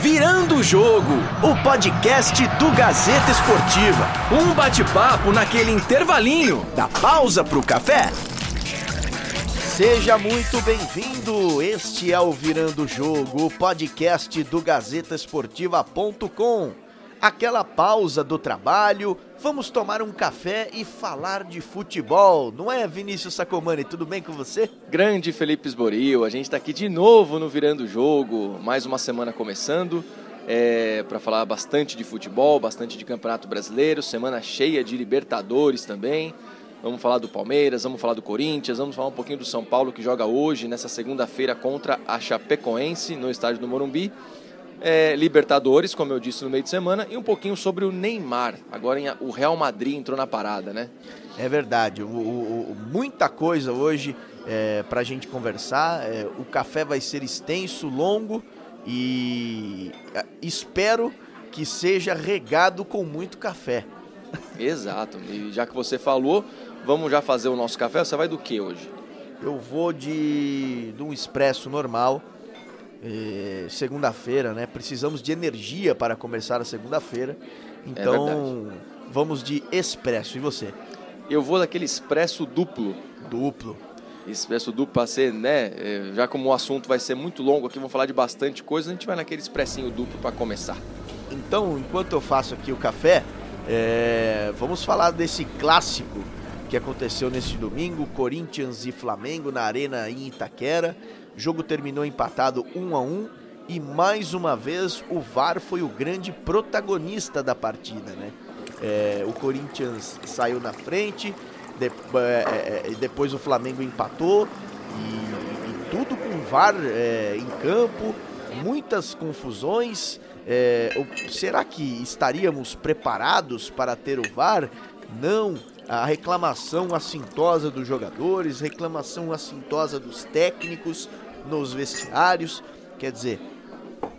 Virando o Jogo, o podcast do Gazeta Esportiva. Um bate-papo naquele intervalinho da pausa pro café. Seja muito bem-vindo. Este é o Virando o Jogo, o podcast do GazetaEsportiva.com. Aquela pausa do trabalho, vamos tomar um café e falar de futebol. Não é, Vinícius Sacomani? Tudo bem com você? Grande Felipe Esboril, a gente está aqui de novo no Virando Jogo, mais uma semana começando. É, para falar bastante de futebol, bastante de Campeonato Brasileiro, semana cheia de Libertadores também. Vamos falar do Palmeiras, vamos falar do Corinthians, vamos falar um pouquinho do São Paulo que joga hoje, nessa segunda-feira, contra a Chapecoense, no estádio do Morumbi. É, Libertadores, como eu disse no meio de semana, e um pouquinho sobre o Neymar. Agora o Real Madrid entrou na parada, né? É verdade, o, o, muita coisa hoje é, para a gente conversar. É, o café vai ser extenso, longo e é, espero que seja regado com muito café. Exato, e já que você falou, vamos já fazer o nosso café. Você vai do que hoje? Eu vou de, de um expresso normal é, segunda-feira, né? Precisamos de energia para começar a segunda-feira. É então, é vamos de expresso. E você? Eu vou daquele expresso duplo. Duplo. Expresso duplo para ser, né? É, já como o assunto vai ser muito longo aqui, vamos falar de bastante coisa, a gente vai naquele expressinho duplo para começar. Então, enquanto eu faço aqui o café, é, vamos falar desse clássico que aconteceu neste domingo, Corinthians e Flamengo na Arena em Itaquera. O jogo terminou empatado 1 a 1 e mais uma vez o VAR foi o grande protagonista da partida, né? É, o Corinthians saiu na frente, de, é, é, depois o Flamengo empatou e, e tudo com VAR é, em campo, muitas confusões. É, será que estaríamos preparados para ter o VAR? Não. A reclamação assintosa dos jogadores, reclamação assintosa dos técnicos, nos vestiários. Quer dizer,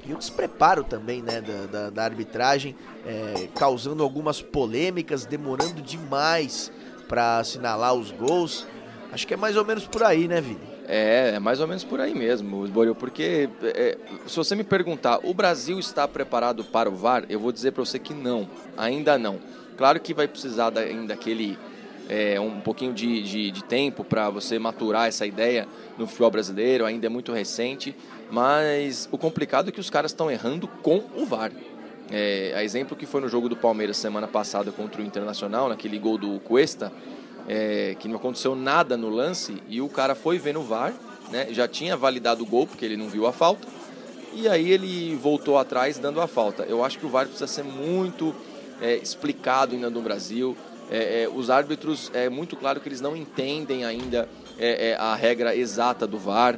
e o despreparo também né, da, da, da arbitragem, é, causando algumas polêmicas, demorando demais para assinalar os gols. Acho que é mais ou menos por aí, né, Vini? É, é mais ou menos por aí mesmo, Esboril, porque é, se você me perguntar, o Brasil está preparado para o VAR? Eu vou dizer para você que não, ainda não. Claro que vai precisar ainda daquele é, um pouquinho de, de, de tempo para você maturar essa ideia no futebol brasileiro, ainda é muito recente, mas o complicado é que os caras estão errando com o VAR. É, a exemplo que foi no jogo do Palmeiras semana passada contra o Internacional, naquele gol do Cuesta, é, que não aconteceu nada no lance e o cara foi ver no VAR, né, já tinha validado o gol porque ele não viu a falta, e aí ele voltou atrás dando a falta. Eu acho que o VAR precisa ser muito é, explicado ainda no Brasil. É, é, os árbitros, é muito claro que eles não entendem ainda é, é a regra exata do VAR,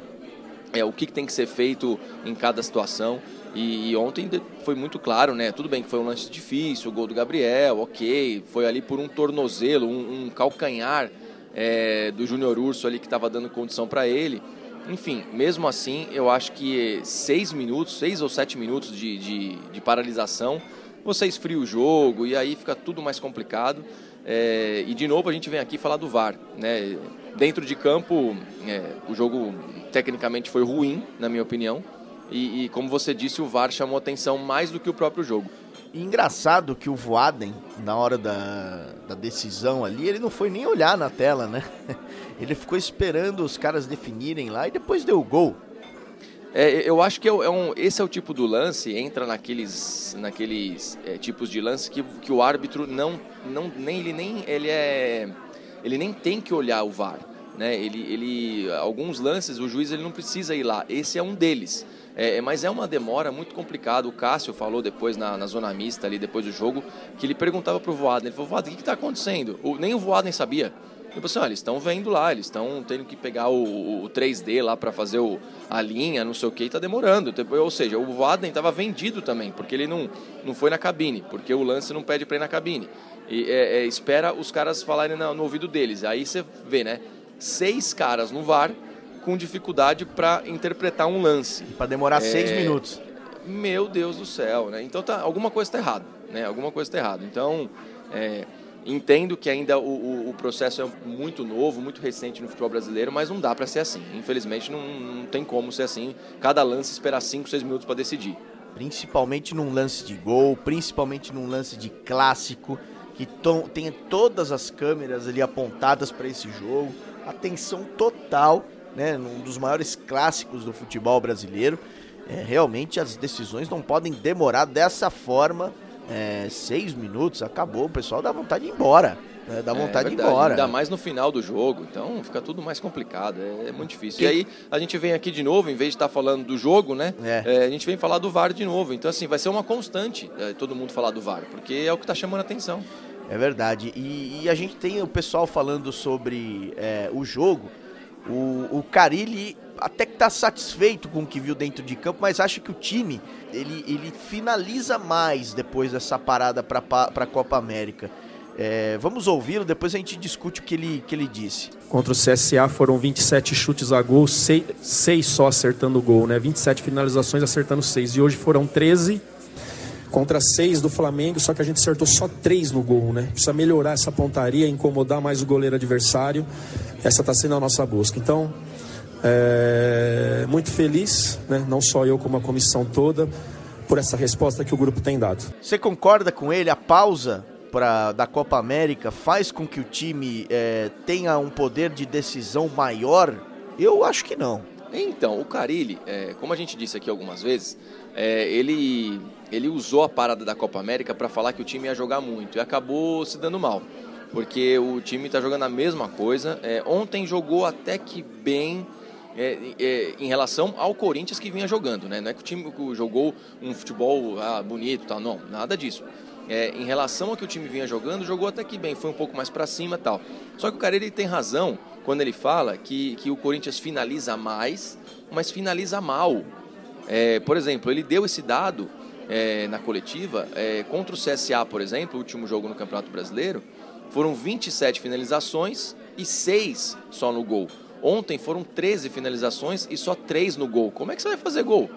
é, o que, que, tem que ser feito em cada situação. E, e, ontem foi muito claro, né? Tudo bem que foi um lance difícil, o gol do Gabriel, ok. Foi ali por um tornozelo, um, um calcanhar é, do Júnior Urso ali que estava dando condição para ele. Enfim, mesmo assim, eu acho que seis minutos, seis ou sete minutos de, de, de paralisação, você esfria o jogo e aí fica tudo mais complicado. É, e de novo a gente vem aqui falar do VAR. Né? Dentro de campo, é, o jogo tecnicamente foi ruim, na minha opinião. E, e, como você disse, o VAR chamou atenção mais do que o próprio jogo. E engraçado que o Voaden, na hora da, da decisão ali, ele não foi nem olhar na tela, né? Ele ficou esperando os caras definirem lá e depois deu o gol. É, eu acho que é, um, esse é o tipo do lance, entra naqueles, naqueles é, tipos de lance que, que o árbitro não, não nem, ele, nem, ele, é, ele nem tem que olhar o VAR. Né? Ele, ele, alguns lances o juiz ele não precisa ir lá, esse é um deles. É, é mas é uma demora muito complicada. O Cássio falou depois na, na zona mista, ali depois do jogo, que ele perguntava para o Voaden, ele falou, Voaden, o que está acontecendo? O, nem o Voaden sabia. Tipo assim, ó, eles estão vendo lá, eles estão tendo que pegar o, o 3D lá para fazer o, a linha, não sei o que, e tá demorando. Tipo, ou seja, o Vaden estava vendido também, porque ele não, não foi na cabine, porque o lance não pede para ir na cabine. E é, é, espera os caras falarem no, no ouvido deles. Aí você vê, né? Seis caras no VAR com dificuldade para interpretar um lance. Para demorar é... seis minutos. Meu Deus do céu, né? Então tá, alguma coisa está errada, né? Alguma coisa está errada. Então, é, Entendo que ainda o, o, o, processo é muito novo, muito recente no futebol brasileiro, mas não dá para ser assim. Infelizmente, não, não, tem como ser assim. Cada lance esperar 5, 6 minutos para decidir. Principalmente num lance de gol, principalmente num lance de clássico, que tem todas as câmeras ali apontadas para esse jogo. Atenção total, né? Num dos maiores clássicos do futebol brasileiro. É, realmente as decisões não podem demorar dessa forma é, seis minutos, acabou, o pessoal dá vontade de ir embora. Né? Dá é, vontade é de ir embora. Ainda mais no final do jogo, então fica tudo mais complicado, é, é muito difícil. Que... E aí a gente vem aqui de novo, em vez de estar tá falando do jogo, né? É. é. a gente vem falar do VAR de novo. Então, assim, vai ser uma constante todo mundo falar do VAR, porque é o que está chamando a atenção. É verdade. E, e, a gente tem o pessoal falando sobre o jogo. O, o Carilli até que está satisfeito com o que viu dentro de campo, mas acha que o time ele, ele finaliza mais depois dessa parada para a Copa América. É, vamos ouvi-lo, depois a gente discute o que ele, que ele disse. Contra o CSA foram 27 chutes a gol, 6, 6 só acertando o gol, né? 27 finalizações acertando 6. E hoje foram 13 contra 6 do Flamengo, só que a gente acertou só 3 no gol, né? Precisa melhorar essa pontaria, incomodar mais o goleiro adversário. Essa está sendo a nossa busca. Então, é, muito feliz, né? não só eu, como a comissão toda, por essa resposta que o grupo tem dado. Você concorda com ele? A pausa pra, da Copa América faz com que o time é, tenha um poder de decisão maior? Eu acho que não. Então, o Carilli, é, como a gente disse aqui algumas vezes, é, ele, ele usou a parada da Copa América para falar que o time ia jogar muito e acabou se dando mal, porque o time está jogando a mesma coisa. É, ontem jogou até que bem, é, é, em relação ao Corinthians que vinha jogando, né? Não é que o time jogou um futebol ah, bonito, não, nada disso. É, em relação ao que o time vinha jogando, jogou até que bem, foi um pouco mais para cima, tal. Só que o cara ele tem razão quando ele fala que, que o Corinthians finaliza mais, mas finaliza mal. É, por exemplo, ele deu esse dado é, na coletiva é, contra o CSA, por exemplo, o último jogo no Campeonato Brasileiro, foram 27 finalizações e 6 só no gol. Ontem foram 13 finalizações e só 3 no gol. Como é que você vai fazer gol?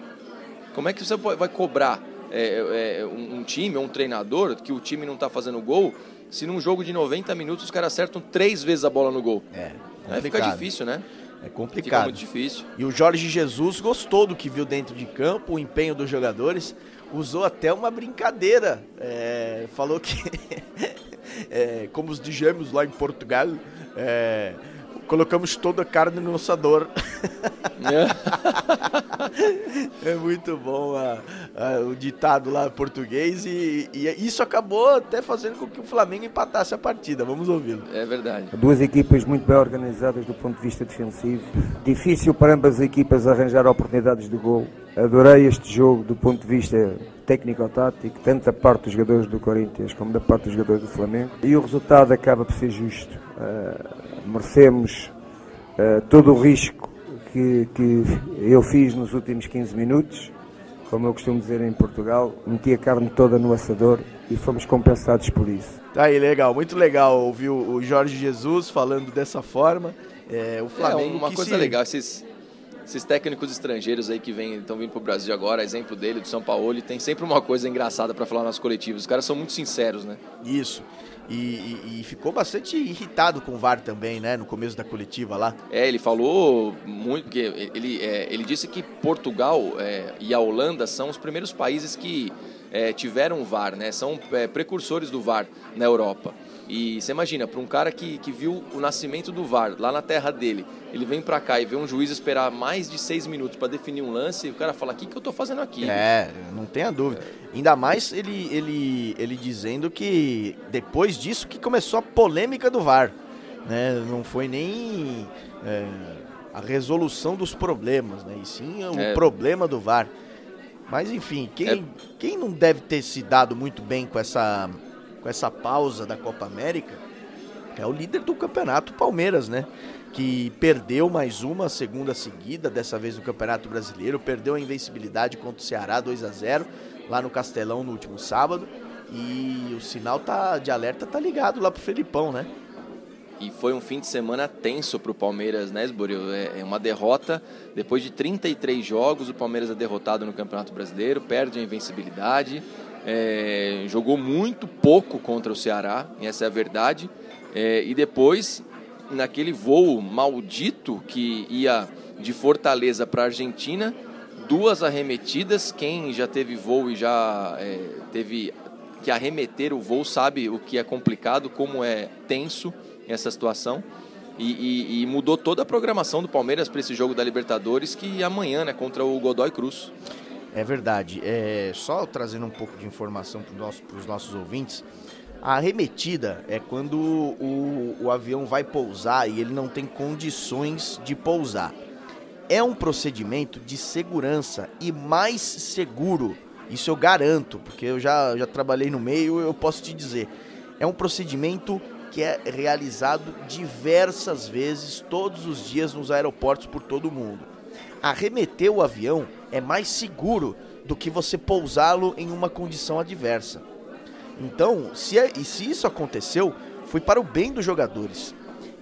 Como é que você vai cobrar é, é, um, time ou um treinador que o time não está fazendo gol se num jogo de 90 minutos os caras acertam três vezes a bola no gol? É. Aí fica difícil, né? É complicado. Fica muito difícil. E o Jorge Jesus gostou do que viu dentro de campo, o empenho dos jogadores. Usou até uma brincadeira. É, falou que, é, como os digamos lá em Portugal, é, colocamos toda a carne no assador. É. é muito bom a, a, o ditado lá português e, e, isso acabou até fazendo com que o Flamengo empatasse a partida. Vamos ouvi-lo. É verdade. Duas equipas muito bem organizadas do ponto de vista defensivo. Difícil para ambas as equipas arranjar oportunidades de gol. Adorei este jogo do ponto de vista técnico-tático, tanto da parte dos jogadores do Corinthians como da parte dos jogadores do Flamengo. E o resultado acaba por ser justo. Uh, merecemos uh, todo o risco que, que eu fiz nos últimos 15 minutos. Como eu costumo dizer em Portugal, meti a carne toda no assador e fomos compensados por isso. Tá aí, legal, muito legal ouvir o Jorge Jesus falando dessa forma. É, o Flamengo. É uma coisa se... legal, esses esses técnicos estrangeiros aí que estão vindo para o Brasil agora, exemplo dele, do São Paulo, tem sempre uma coisa engraçada para falar nos coletivos. Os caras são muito sinceros, né? Isso. E, e, e, ficou bastante irritado com o VAR também, né? No começo da coletiva lá. É, ele falou muito, porque ele, é, ele disse que Portugal é, e a Holanda são os primeiros países que é, tiveram VAR, né? São é, precursores do VAR na Europa. E você imagina, para um cara que, que viu o nascimento do VAR lá na terra dele, ele vem para cá e vê um juiz esperar mais de seis minutos para definir um lance, e o cara fala: o que, que eu estou fazendo aqui? É, não tenha dúvida. É. Ainda mais ele, ele, ele dizendo que depois disso que começou a polêmica do VAR. Né? Não foi nem é, a resolução dos problemas, né? e sim o é. problema do VAR. Mas enfim, quem, é. quem não deve ter se dado muito bem com essa com essa pausa da Copa América, é o líder do campeonato, Palmeiras, né? Que perdeu mais uma segunda seguida, dessa vez no Campeonato Brasileiro, perdeu a invencibilidade contra o Ceará 2 a 0 lá no Castelão no último sábado. E o sinal tá de alerta tá ligado lá pro Felipão, né? E foi um fim de semana tenso para o Palmeiras, né, Esboril? É, é uma derrota. Depois de 33 jogos, o Palmeiras é derrotado no Campeonato Brasileiro, perde a invencibilidade. É, jogou muito pouco contra o Ceará, essa é a verdade. É, e depois, naquele voo maldito que ia de Fortaleza para Argentina, duas arremetidas. Quem já teve voo e já é, teve que arremeter o voo sabe o que é complicado, como é tenso essa situação. E, e, e mudou toda a programação do Palmeiras para esse jogo da Libertadores, que amanhã, né, contra o Godoy Cruz. É verdade. É, só trazendo um pouco de informação para os nossos, nossos ouvintes. A arremetida é quando o, o avião vai pousar e ele não tem condições de pousar. É um procedimento de segurança e mais seguro. Isso eu garanto, porque eu já, já trabalhei no meio, eu posso te dizer. É um procedimento que é realizado diversas vezes, todos os dias, nos aeroportos por todo o mundo. Arremeter o avião é mais seguro do que você pousá-lo em uma condição adversa. Então, se, é, e se isso aconteceu, foi para o bem dos jogadores.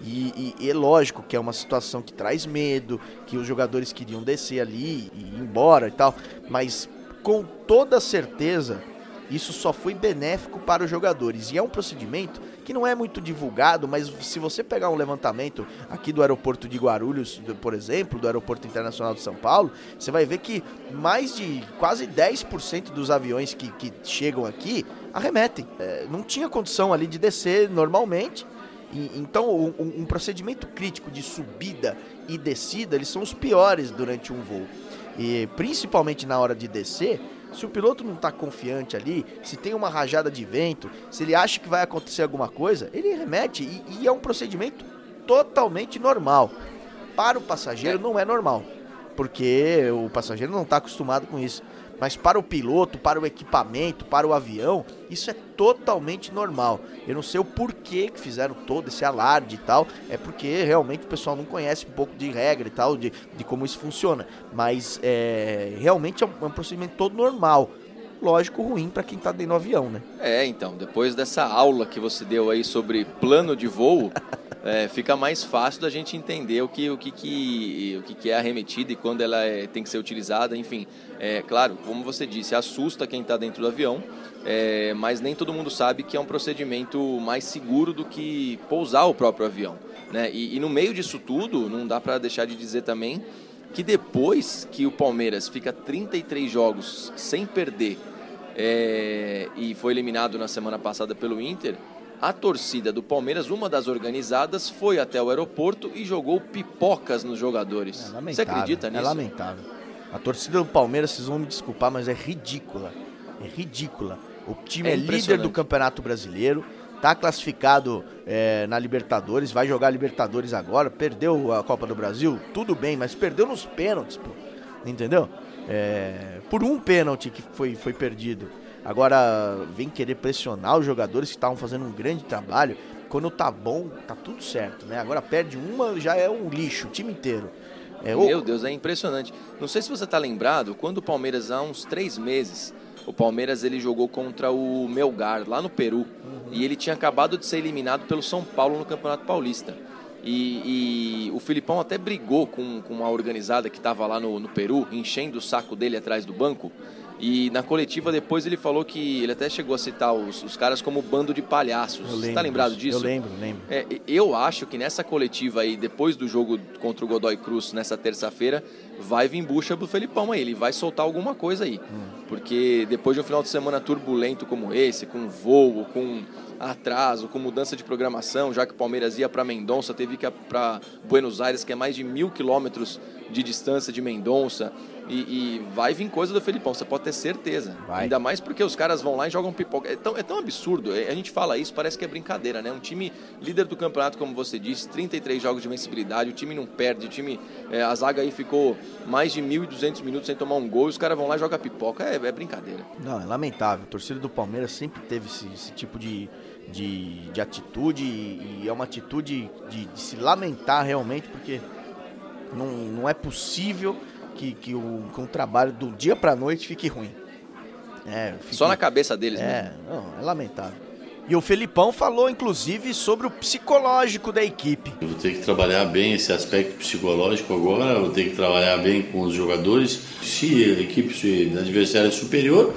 E, e, é lógico que é uma situação que traz medo, que os jogadores queriam descer ali e ir embora e tal, mas com toda certeza isso só foi benéfico para os jogadores. E é um procedimento que não é muito divulgado, mas se você pegar um levantamento aqui do aeroporto de Guarulhos, por exemplo, do aeroporto internacional de São Paulo, você vai ver que mais de quase 10% dos aviões que, que chegam aqui arremetem. É, não tinha condição ali de descer normalmente. Então, um, um procedimento crítico de subida e descida, eles são os piores durante um voo. E principalmente na hora de descer, se o piloto não está confiante ali, se tem uma rajada de vento, se ele acha que vai acontecer alguma coisa, ele remete e, e é um procedimento totalmente normal. Para o passageiro não é normal, porque o passageiro não está acostumado com isso. Mas para o piloto, para o equipamento, para o avião, isso é totalmente normal. Eu não sei o porquê que fizeram todo esse alarde e tal. É porque realmente o pessoal não conhece um pouco de regra e tal, de, de como isso funciona. Mas é, realmente é um, é um procedimento todo normal lógico, ruim para quem está dentro do avião, né? É, então, depois dessa aula que você deu aí sobre plano de voo, é, fica mais fácil da gente entender o que, o que, que, o que, que é arremetida e quando ela é, tem que ser utilizada. Enfim, é claro, como você disse, assusta quem está dentro do avião, é, mas nem todo mundo sabe que é um procedimento mais seguro do que pousar o próprio avião. Né? E, e no meio disso tudo, não dá para deixar de dizer também que depois que o Palmeiras fica 33 jogos sem perder é, e foi eliminado na semana passada pelo Inter, a torcida do Palmeiras, uma das organizadas, foi até o aeroporto e jogou pipocas nos jogadores. É Você acredita nisso? É lamentável. A torcida do Palmeiras, vocês vão me desculpar, mas é ridícula. É ridícula. O time é, é líder do Campeonato Brasileiro, tá classificado é, na Libertadores, vai jogar Libertadores agora, perdeu a Copa do Brasil, tudo bem, mas perdeu nos pênaltis, pô. Entendeu? É, por um pênalti que foi, foi perdido. Agora vem querer pressionar os jogadores que estavam fazendo um grande trabalho. Quando tá bom, tá tudo certo, né? Agora perde uma, já é um lixo, o time inteiro. É, Meu o... Deus, é impressionante. Não sei se você tá lembrado, quando o Palmeiras há uns três meses, o Palmeiras ele jogou contra o Melgar lá no Peru uhum. e ele tinha acabado de ser eliminado pelo São Paulo no Campeonato Paulista. E, e, o Filipão até brigou com, com uma organizada que estava lá no, no, Peru, enchendo o saco dele atrás do banco. E na coletiva depois ele falou que ele até chegou a citar os, os caras como bando de palhaços. Você está lembrado disso? Eu lembro, lembro. É, eu acho que nessa coletiva aí, depois do jogo contra o Godoy Cruz, nessa terça-feira, vai vir bucha do Felipão aí. Ele vai soltar alguma coisa aí. Hum. Porque depois de um final de semana turbulento como esse, com voo, com atraso, com mudança de programação, já que o Palmeiras ia para Mendonça, teve que ir para Buenos Aires, que é mais de mil quilômetros de distância de Mendonça. E, e, vai vir coisa do Felipão, você pode ter certeza. Vai. Ainda mais porque os caras vão lá e jogam pipoca. É tão, é tão absurdo. É, a gente fala isso, parece que é brincadeira, né? Um time líder do campeonato, como você disse, 33 jogos de vencibilidade, o time não perde, o time. É, a zaga aí ficou mais de 1.200 minutos sem tomar um gol e os caras vão lá e jogam pipoca. É, é, brincadeira. Não, é lamentável. A torcida do Palmeiras sempre teve esse, esse tipo de, de, de atitude e, é uma atitude de, de se lamentar realmente, porque não, não é possível que, que, o, que um trabalho do dia para noite fique ruim. É, fique... Só na cabeça deles, é, Não, é lamentável. E o Felipão falou, inclusive, sobre o psicológico da equipe. Eu vou ter que trabalhar bem esse aspecto psicológico agora, vou ter que trabalhar bem com os jogadores. Se a equipe se a adversária é superior,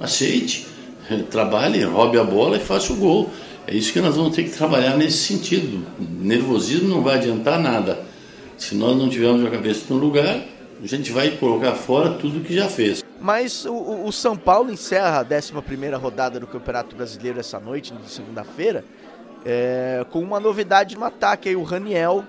aceite, trabalhe, roube a bola e faça o gol. É isso que nós vamos ter que trabalhar nesse sentido. Nervosismo não vai adiantar nada. Se nós não tivermos a cabeça no lugar, a gente vai colocar fora tudo que já fez. Mas o, o São Paulo encerra a 11 rodada do Campeonato Brasileiro essa noite, de segunda-feira, é, com uma novidade no ataque. Aí o Raniel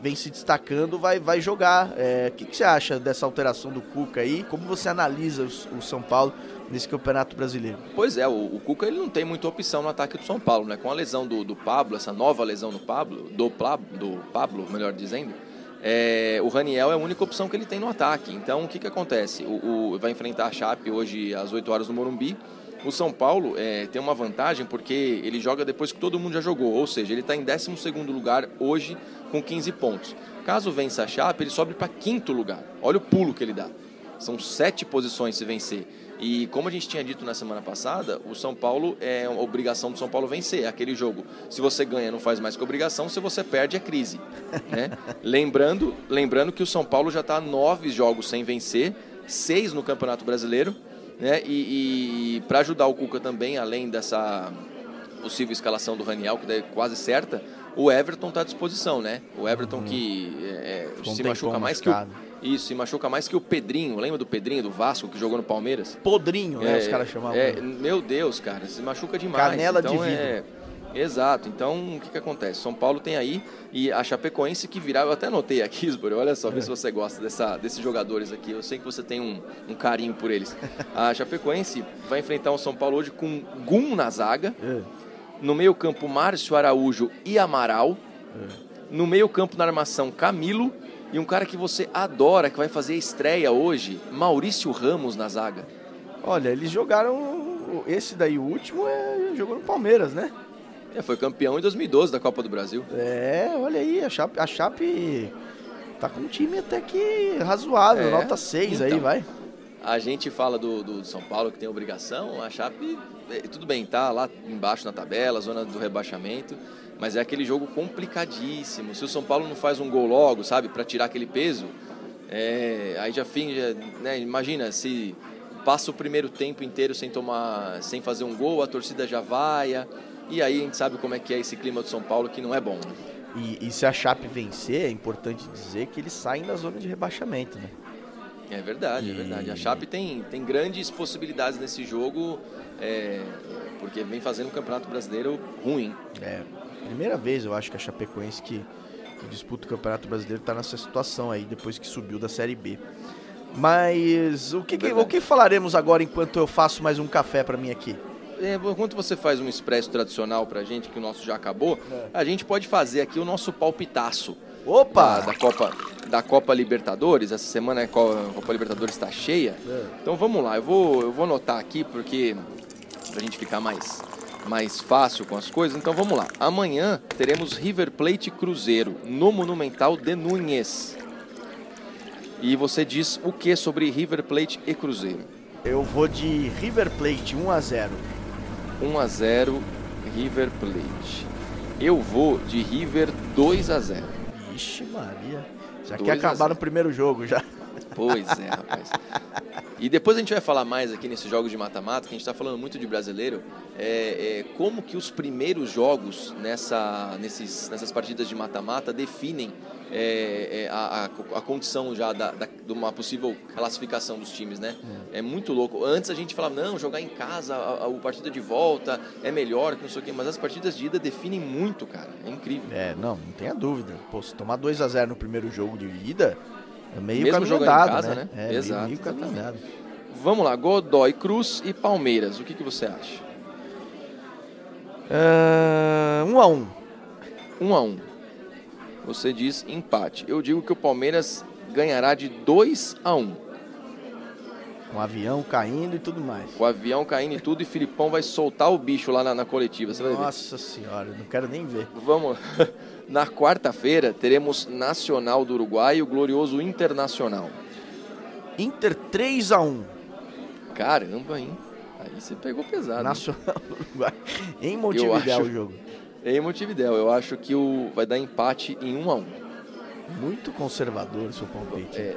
vem se destacando, vai, vai jogar. É, o que, que, você acha dessa alteração do Cuca aí? Como você analisa o, o São Paulo nesse Campeonato Brasileiro? Pois é, o, o, Cuca ele não tem muita opção no ataque do São Paulo, né? Com a lesão do, do Pablo, essa nova lesão do Pablo, do, do Pablo, melhor dizendo, é, o Raniel é a única opção que ele tem no ataque. Então, o que, que acontece? O, o vai enfrentar a Chape hoje às 8 horas no Morumbi. O São Paulo é, tem uma vantagem porque ele joga depois que todo mundo já jogou, ou seja, ele está em 12 lugar hoje com 15 pontos. Caso vença a Chape, ele sobe para quinto lugar. Olha o pulo que ele dá. São sete posições se vencer. E como a gente tinha dito na semana passada, o São Paulo é uma obrigação do São Paulo vencer. Aquele jogo, se você ganha, não faz mais que obrigação, se você perde, é crise. Né? lembrando, lembrando que o São Paulo já está nove jogos sem vencer, seis no Campeonato Brasileiro. Né? E, e para ajudar o Cuca também, além dessa possível escalação do Raniel, que é quase certa, o Everton está à disposição, né? O Everton uhum. que é, é se machuca mais que o isso, se machuca mais que o Pedrinho. Lembra do Pedrinho do Vasco que jogou no Palmeiras? Podrinho, né? É, os caras chamavam. É, meu Deus, cara, se machuca demais. Canela então, de vidro. É, Exato, então o que, que acontece? São Paulo tem aí e a Chapecoense que virá, eu até anotei aqui, Isbor, olha só, vê se você gosta dessa, desses jogadores aqui, eu sei que você tem um, um carinho por eles. A Chapecoense vai enfrentar o São Paulo hoje com Gum na zaga, é. no meio campo Márcio Araújo e Amaral, é. no meio campo na armação Camilo e um cara que você adora, que vai fazer estreia hoje, Maurício Ramos na zaga. Olha, eles jogaram. Esse daí, o último, é, jogou no Palmeiras, né? É, foi campeão em 2012 da Copa do Brasil. É, olha aí, a Chape, a Chape tá com um time até que razoável, é, nota 6 então, aí, vai. A gente fala do, do São Paulo que tem obrigação, a Chape, é, tudo bem, tá lá embaixo na tabela, zona do rebaixamento, mas é aquele jogo complicadíssimo. Se o São Paulo não faz um gol logo, sabe, para tirar aquele peso, é, aí já finge, né, imagina se passa o primeiro tempo inteiro sem tomar, sem fazer um gol, a torcida já vai, e aí a gente sabe como é que é esse clima do São Paulo que não é bom. Né? E, e se a Chape vencer, é importante dizer que eles saem da zona de rebaixamento, né? É verdade, e... é verdade. A Chape tem, tem grandes possibilidades nesse jogo, é, porque vem fazendo um campeonato brasileiro ruim. É, primeira vez eu acho que a Chapecoense que, que disputa o Campeonato Brasileiro está nessa situação aí, depois que subiu da Série B. Mas o que, é que, o que falaremos agora enquanto eu faço mais um café para mim aqui? É, enquanto você faz um expresso tradicional pra gente, que o nosso já acabou, é. a gente pode fazer aqui o nosso palpitaço. Opa! Da, da, Copa, da Copa Libertadores. Essa semana a Copa Libertadores está cheia. É. Então vamos lá, eu vou, eu vou anotar aqui porque pra gente ficar mais mais fácil com as coisas. Então vamos lá. Amanhã teremos River Plate Cruzeiro no Monumental de Núñez. E você diz o que sobre River Plate e Cruzeiro? Eu vou de River Plate 1 a 0. 1 a 0 River Plate. Eu vou de River 2 a 0. Ixi, Maria. Já quer acabar no primeiro jogo já. Pois é, rapaz. E depois a gente vai falar mais aqui nesses jogos de mata-mata, que a gente está falando muito de brasileiro, é, é, como que os primeiros jogos nessa, nesses, nessas partidas de mata-mata definem é, é a, a, a, condição já da, da, de uma possível classificação dos times, né? É. é muito louco. Antes a gente falava, não, jogar em casa, a, a, partida de volta é melhor, que não sei o quê, mas as partidas de ida definem muito, cara. É incrível. É, não, não tenha dúvida. Pô, se tomar 2 a 0 no primeiro jogo de ida, é meio Mesmo caminho dado, casa, né? né? É, Exato, meio, meio Vamos lá, Godoy Cruz e Palmeiras. O que, que você acha? Uh, um a um. Um a um. Você diz empate. Eu digo que o Palmeiras ganhará de 2 a 1. Um. Com o avião caindo e tudo mais. Com o avião caindo e tudo, e Filipão vai soltar o bicho lá na, na coletiva. Você Nossa senhora, não quero nem ver. Vamos. Na quarta-feira teremos Nacional do Uruguai e o glorioso Internacional. Inter 3 a 1 Caramba, hein? Aí você pegou pesado. Nacional do Uruguai. Em Montevideo o jogo. Em Montevideo. Eu acho que o vai dar empate em 1 a 1 Muito conservador seu palpite. É.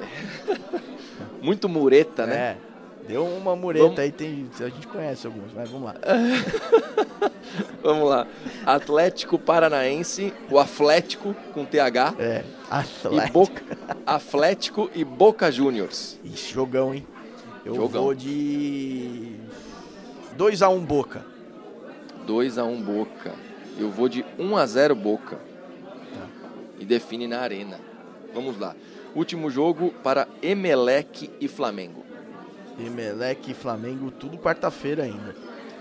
Muito mureta, né? É. Deu uma mureta vamos... aí, tem, a gente conhece alguns, mas vamos lá. vamos lá. Atlético Paranaense, o Atlético com TH. É, Atlético. E Boca, Atlético e Boca Juniors. Ixi, jogão, hein? Eu jogão. vou de 2 a 1 um Boca. 2 a 1 um Boca. Eu vou de 1 um a 0 Boca. Tá. E define na arena. Vamos lá. Último jogo para Emelec e Flamengo. Emelec e Flamengo, tudo quarta-feira ainda.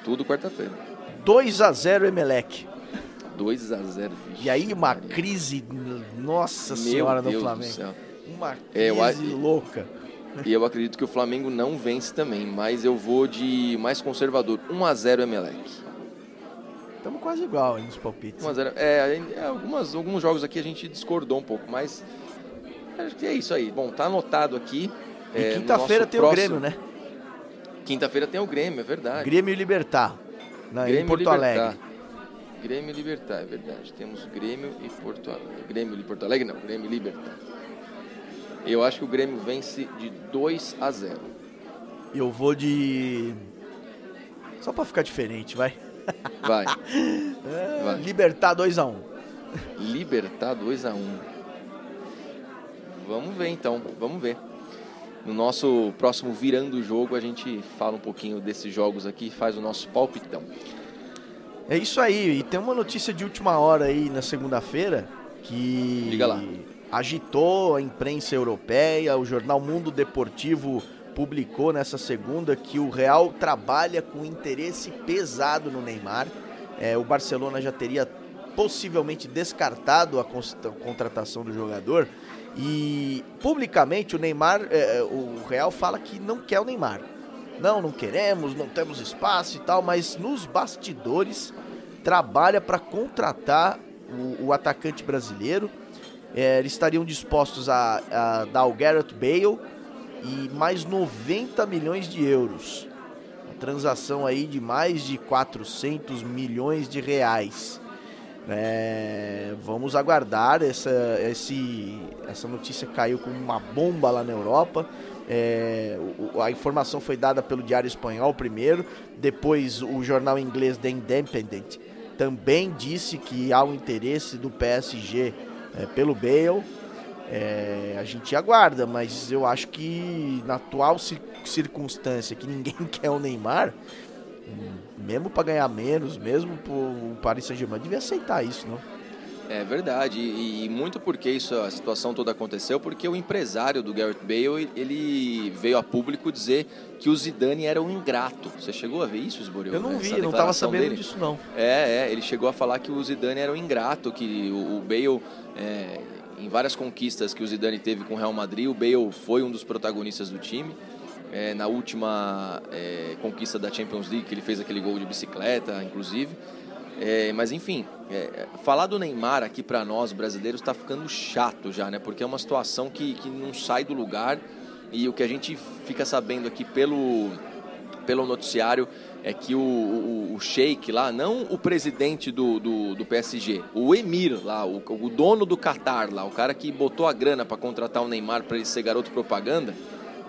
Tudo quarta-feira. 2 a 0 Emelec. 2 a 0 vixe, E aí uma Maria. crise, nossa Meu senhora, Deus no Flamengo. Uma é, crise eu, louca. E eu acredito que o Flamengo não vence também, mas eu vou de mais conservador. 1 a 0 Emelec. Estamos quase igual aí nos palpites. 1 a 0. É, é, algumas, alguns jogos aqui a gente discordou um pouco, mas acho que é isso aí. Bom, tá anotado aqui. É, quinta-feira tem próximo... o Grêmio, né? Quinta-feira tem o Grêmio, é verdade. Grêmio e Libertar, na, Grêmio em Porto Libertar. Alegre. Grêmio e Libertar, é verdade. Temos Grêmio e Porto Alegre. Grêmio e Porto Alegre, não, Grêmio e Libertar. Eu acho que o Grêmio vence de 2 a 0. Eu vou de. Só pra ficar diferente, vai. Vai. é, vai. Libertar 2 a 1. Libertar 2 a 1. Vamos ver então, vamos ver. No nosso próximo Virando o Jogo, a gente fala um pouquinho desses jogos aqui e faz o nosso palpitão. É isso aí, e tem uma notícia de última hora aí na segunda-feira que agitou a imprensa europeia, o jornal Mundo Deportivo publicou nessa segunda que o Real trabalha com interesse pesado no Neymar. É, o Barcelona já teria possivelmente descartado a contratação do jogador e publicamente o Neymar, é, é, o Real fala que não quer o Neymar. Não, não queremos, não temos espaço e tal, mas nos bastidores trabalha para contratar o, o, atacante brasileiro. É, eles estariam dispostos a, a dar o Garrett Bale e mais 90 milhões de euros. Uma transação aí de mais de 400 milhões de reais. É, vamos aguardar. Essa, esse, essa notícia caiu como uma bomba lá na Europa. É, a informação foi dada pelo Diário Espanhol primeiro, depois o jornal inglês The Independent também disse que há um interesse do PSG é, pelo Bale. É, a gente aguarda, mas eu acho que na atual circunstância que ninguém quer o Neymar, mesmo para ganhar menos, mesmo o Paris Saint-Germain devia aceitar isso, não? É verdade, e, e, muito porque isso, a situação toda aconteceu, porque o empresário do Gareth Bale, ele veio a público dizer que o Zidane era um ingrato. Você chegou a ver isso, Esboril? Eu não vi, não estava sabendo dele? disso não. É, é, ele chegou a falar que o Zidane era um ingrato, que o, o Bale, é, em várias conquistas que o Zidane teve com o Real Madrid, o Bale foi um dos protagonistas do time é, na última é, conquista da Champions League, que ele fez aquele gol de bicicleta, inclusive. É, mas enfim, é, falar do Neymar aqui para nós brasileiros está ficando chato já, né? Porque é uma situação que, que não sai do lugar e o que a gente fica sabendo aqui pelo, pelo noticiário é que o, o, o Sheik lá, não o presidente do, do, do PSG, o Emir lá, o, o, dono do Qatar lá, o cara que botou a grana para contratar o Neymar para ele ser garoto propaganda,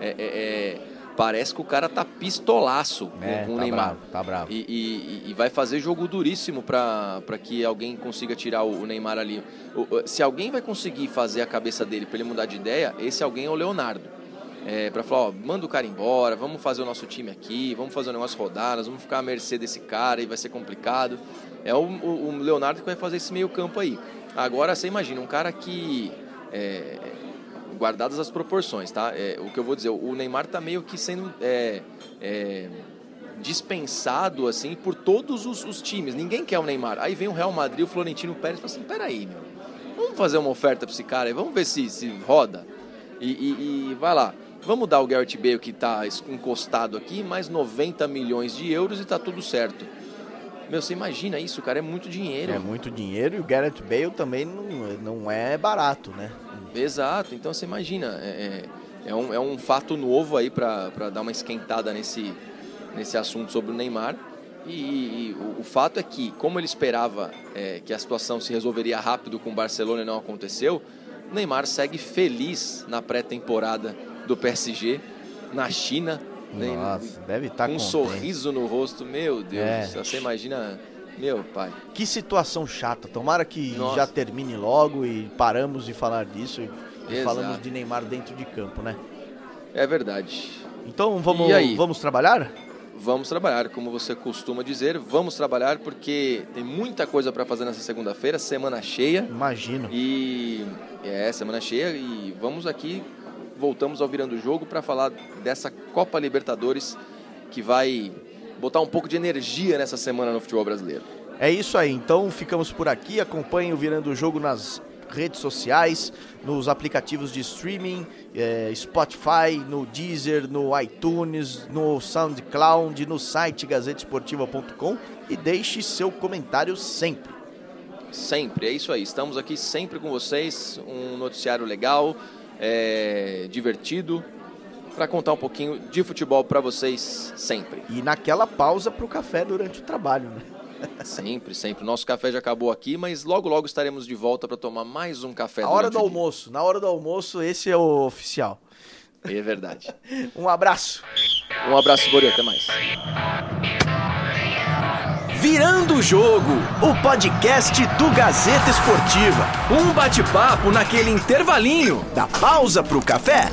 é, é, é parece que o cara tá pistolaço é, com, o tá Neymar. Bravo, tá bravo. E, e, e vai fazer jogo duríssimo para que alguém consiga tirar o, o Neymar ali. O, se alguém vai conseguir fazer a cabeça dele para ele mudar de ideia, esse alguém é o Leonardo. É, para falar, ó, manda o cara embora, vamos fazer o nosso time aqui, vamos fazer o negócio rodar, nós vamos ficar à mercê desse cara e vai ser complicado. É o, o, Leonardo que vai fazer esse meio campo aí. Agora, você imagina, um cara que é, guardadas as proporções, tá? É, o que eu vou dizer, o Neymar tá meio que sendo é, é, dispensado assim por todos os, os, times. Ninguém quer o Neymar. Aí vem o Real Madrid, o Florentino Pérez, e fala assim: peraí, meu, vamos fazer uma oferta para esse cara aí, vamos ver se, se roda. E, e, e vai lá. Vamos dar o Garrett Bale que está encostado aqui, mais 90 milhões de euros e tá tudo certo. Meu, você imagina isso, cara, é muito dinheiro. É muito dinheiro e o Garrett Bale também não, não é barato, né? Exato, então você imagina, é, é, é um, é um fato novo aí para dar uma esquentada nesse, nesse assunto sobre o Neymar. E, e o, o, fato é que, como ele esperava é, que a situação se resolveria rápido com o Barcelona e não aconteceu, o Neymar segue feliz na pré-temporada do PSG, na China, Nossa, deve estar com um contente. sorriso no rosto, meu Deus. É. Você imagina, meu pai. Que situação chata. Tomara que Nossa. já termine logo e paramos de falar disso e, Exato. falamos de Neymar dentro de campo, né? É verdade. Então vamos, vamos trabalhar? Vamos trabalhar, como você costuma dizer, vamos trabalhar porque tem muita coisa para fazer nessa segunda-feira, semana cheia. Imagino. E é, semana cheia e vamos aqui, voltamos ao Virando o Jogo para falar dessa Copa Libertadores que vai botar um pouco de energia nessa semana no futebol brasileiro. É isso aí, então ficamos por aqui. Acompanhem o Virando o Jogo nas redes sociais, nos aplicativos de streaming, eh, Spotify, no Deezer, no iTunes, no SoundCloud, no site gazetesportiva.com e deixe seu comentário sempre. Sempre, é isso aí. Estamos aqui sempre com vocês, um noticiário legal, é, divertido, para contar um pouquinho de futebol para vocês sempre. E naquela pausa para o café durante o trabalho, né? Sempre, sempre. Nosso café já acabou aqui, mas logo, logo estaremos de volta para tomar mais um café. Na hora do almoço, na hora do almoço, esse é o oficial. É verdade. Um abraço. Um abraço, Borio. Até mais. Virando o Jogo, o podcast do Gazeta Esportiva. Um bate-papo naquele intervalinho da pausa pro café.